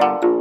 Mm-hmm.